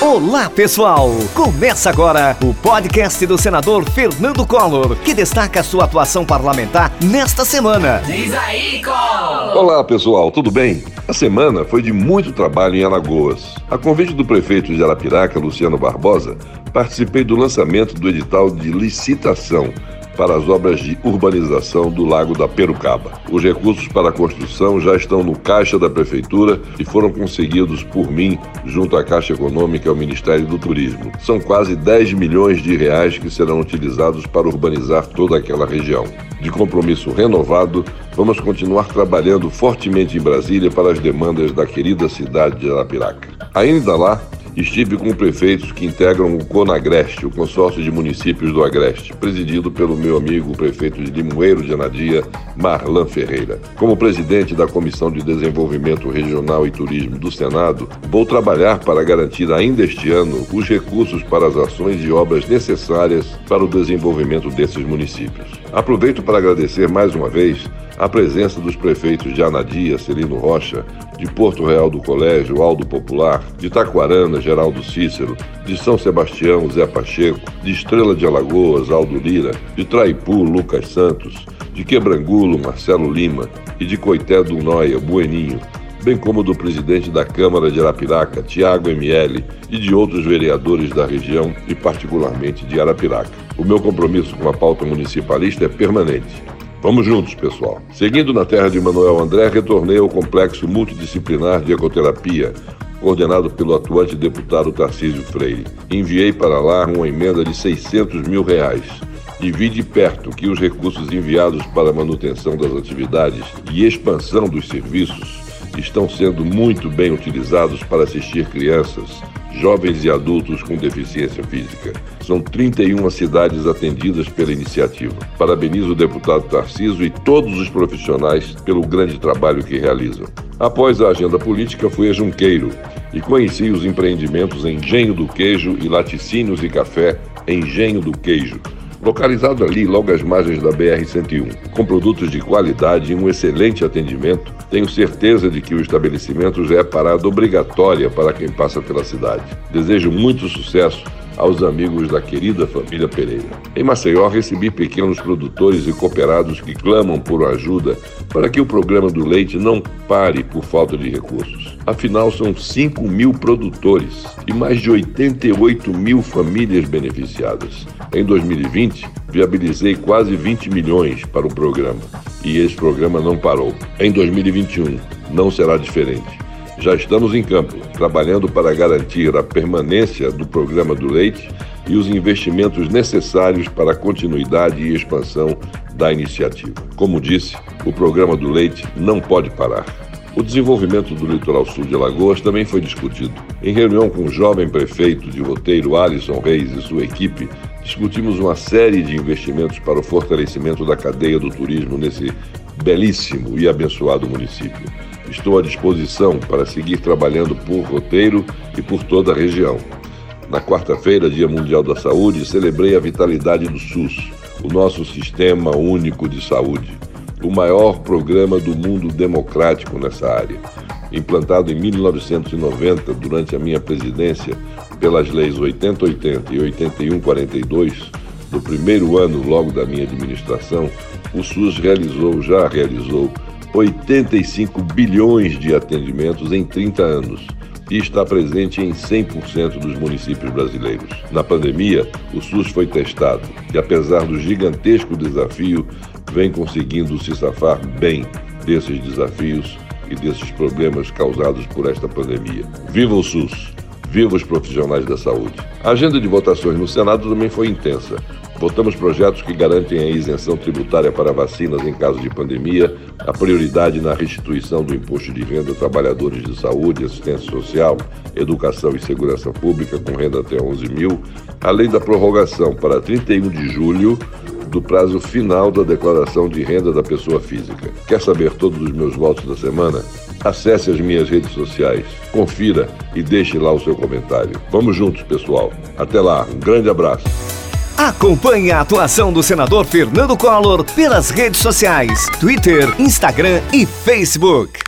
Olá, pessoal! Começa agora o podcast do senador Fernando Collor, que destaca sua atuação parlamentar nesta semana. Diz aí, Collor! Olá, pessoal, tudo bem? A semana foi de muito trabalho em Alagoas. A convite do prefeito de Arapiraca, Luciano Barbosa, participei do lançamento do edital de licitação para as obras de urbanização do Lago da Perucaba. Os recursos para a construção já estão no caixa da Prefeitura e foram conseguidos por mim junto à Caixa Econômica e ao Ministério do Turismo. São quase 10 milhões de reais que serão utilizados para urbanizar toda aquela região. De compromisso renovado, vamos continuar trabalhando fortemente em Brasília para as demandas da querida cidade de Arapiraca. Ainda lá, estive com prefeitos que integram o CONAGRESTE, o consórcio de municípios do Agreste, presidido pelo meu amigo prefeito de Limoeiro de Anadia, Marlan Ferreira. Como presidente da Comissão de Desenvolvimento Regional e Turismo do Senado, vou trabalhar para garantir ainda este ano os recursos para as ações e obras necessárias para o desenvolvimento desses municípios. Aproveito para agradecer mais uma vez a presença dos prefeitos de Anadia, Celino Rocha, de Porto Real do Colégio, Aldo Popular, de Taquarana, Geraldo Cícero, de São Sebastião, Zé Pacheco, de Estrela de Alagoas, Aldo Lira, de Traipu, Lucas Santos, de Quebrangulo, Marcelo Lima e de Coité do Noia, Bueninho, bem como do presidente da Câmara de Arapiraca, Tiago ML, e de outros vereadores da região e particularmente de Arapiraca. O meu compromisso com a pauta municipalista é permanente Vamos juntos, pessoal. Seguindo na terra de Manuel André, retornei ao complexo multidisciplinar de ecoterapia, coordenado pelo atuante deputado Tarcísio Freire. Enviei para lá uma emenda de 600 mil reais e vi de perto que os recursos enviados para a manutenção das atividades e expansão dos serviços estão sendo muito bem utilizados para assistir crianças, jovens e adultos com deficiência física. São 31 cidades atendidas pela iniciativa. Parabenizo o deputado Tarciso e todos os profissionais pelo grande trabalho que realizam. Após a agenda política, fui a Junqueiro e conheci os empreendimentos Engenho do Queijo e Laticínios e Café Engenho do Queijo, localizado ali logo às margens da BR-101. Com produtos de qualidade e um excelente atendimento, tenho certeza de que o estabelecimento já é parada obrigatória para quem passa pela cidade. Desejo muito sucesso aos amigos da querida família Pereira. Em Maceió, recebi pequenos produtores e cooperados que clamam por ajuda para que o programa do leite não pare por falta de recursos. Afinal, são 5 mil produtores e mais de 88 mil famílias beneficiadas. Em 2020, viabilizei quase 20 milhões para o programa e esse programa não parou. Em 2021, não será diferente. Já estamos em campo, trabalhando para garantir a permanência do programa do leite e os investimentos necessários para a continuidade e expansão da iniciativa. Como disse, o programa do leite não pode parar. O desenvolvimento do litoral sul de Alagoas também foi discutido. Em reunião com o jovem prefeito de roteiro Alisson Reis e sua equipe, discutimos uma série de investimentos para o fortalecimento da cadeia do turismo nesse belíssimo e abençoado município. Estou à disposição para seguir trabalhando por roteiro e por toda a região. Na quarta-feira, Dia Mundial da Saúde, celebrei a vitalidade do SUS, o nosso Sistema Único de Saúde, o maior programa do mundo democrático nessa área. Implantado em 1990, durante a minha presidência, pelas leis 8080 e 8142, do primeiro ano logo da minha administração, o SUS realizou, já realizou, 85 bilhões de atendimentos em 30 anos e está presente em 100% dos municípios brasileiros. Na pandemia, o SUS foi testado e, apesar do gigantesco desafio, vem conseguindo se safar bem desses desafios e desses problemas causados por esta pandemia. Viva o SUS! Viva os profissionais da saúde! A agenda de votações no Senado também foi intensa. Votamos projetos que garantem a isenção tributária para vacinas em caso de pandemia, a prioridade na restituição do imposto de renda a trabalhadores de saúde, assistência social, educação e segurança pública com renda até 11 mil, além da prorrogação para 31 de julho do prazo final da declaração de renda da pessoa física. Quer saber todos os meus votos da semana? Acesse as minhas redes sociais, confira e deixe lá o seu comentário. Vamos juntos, pessoal. Até lá, um grande abraço. Acompanhe a atuação do senador Fernando Collor pelas redes sociais, Twitter, Instagram e Facebook.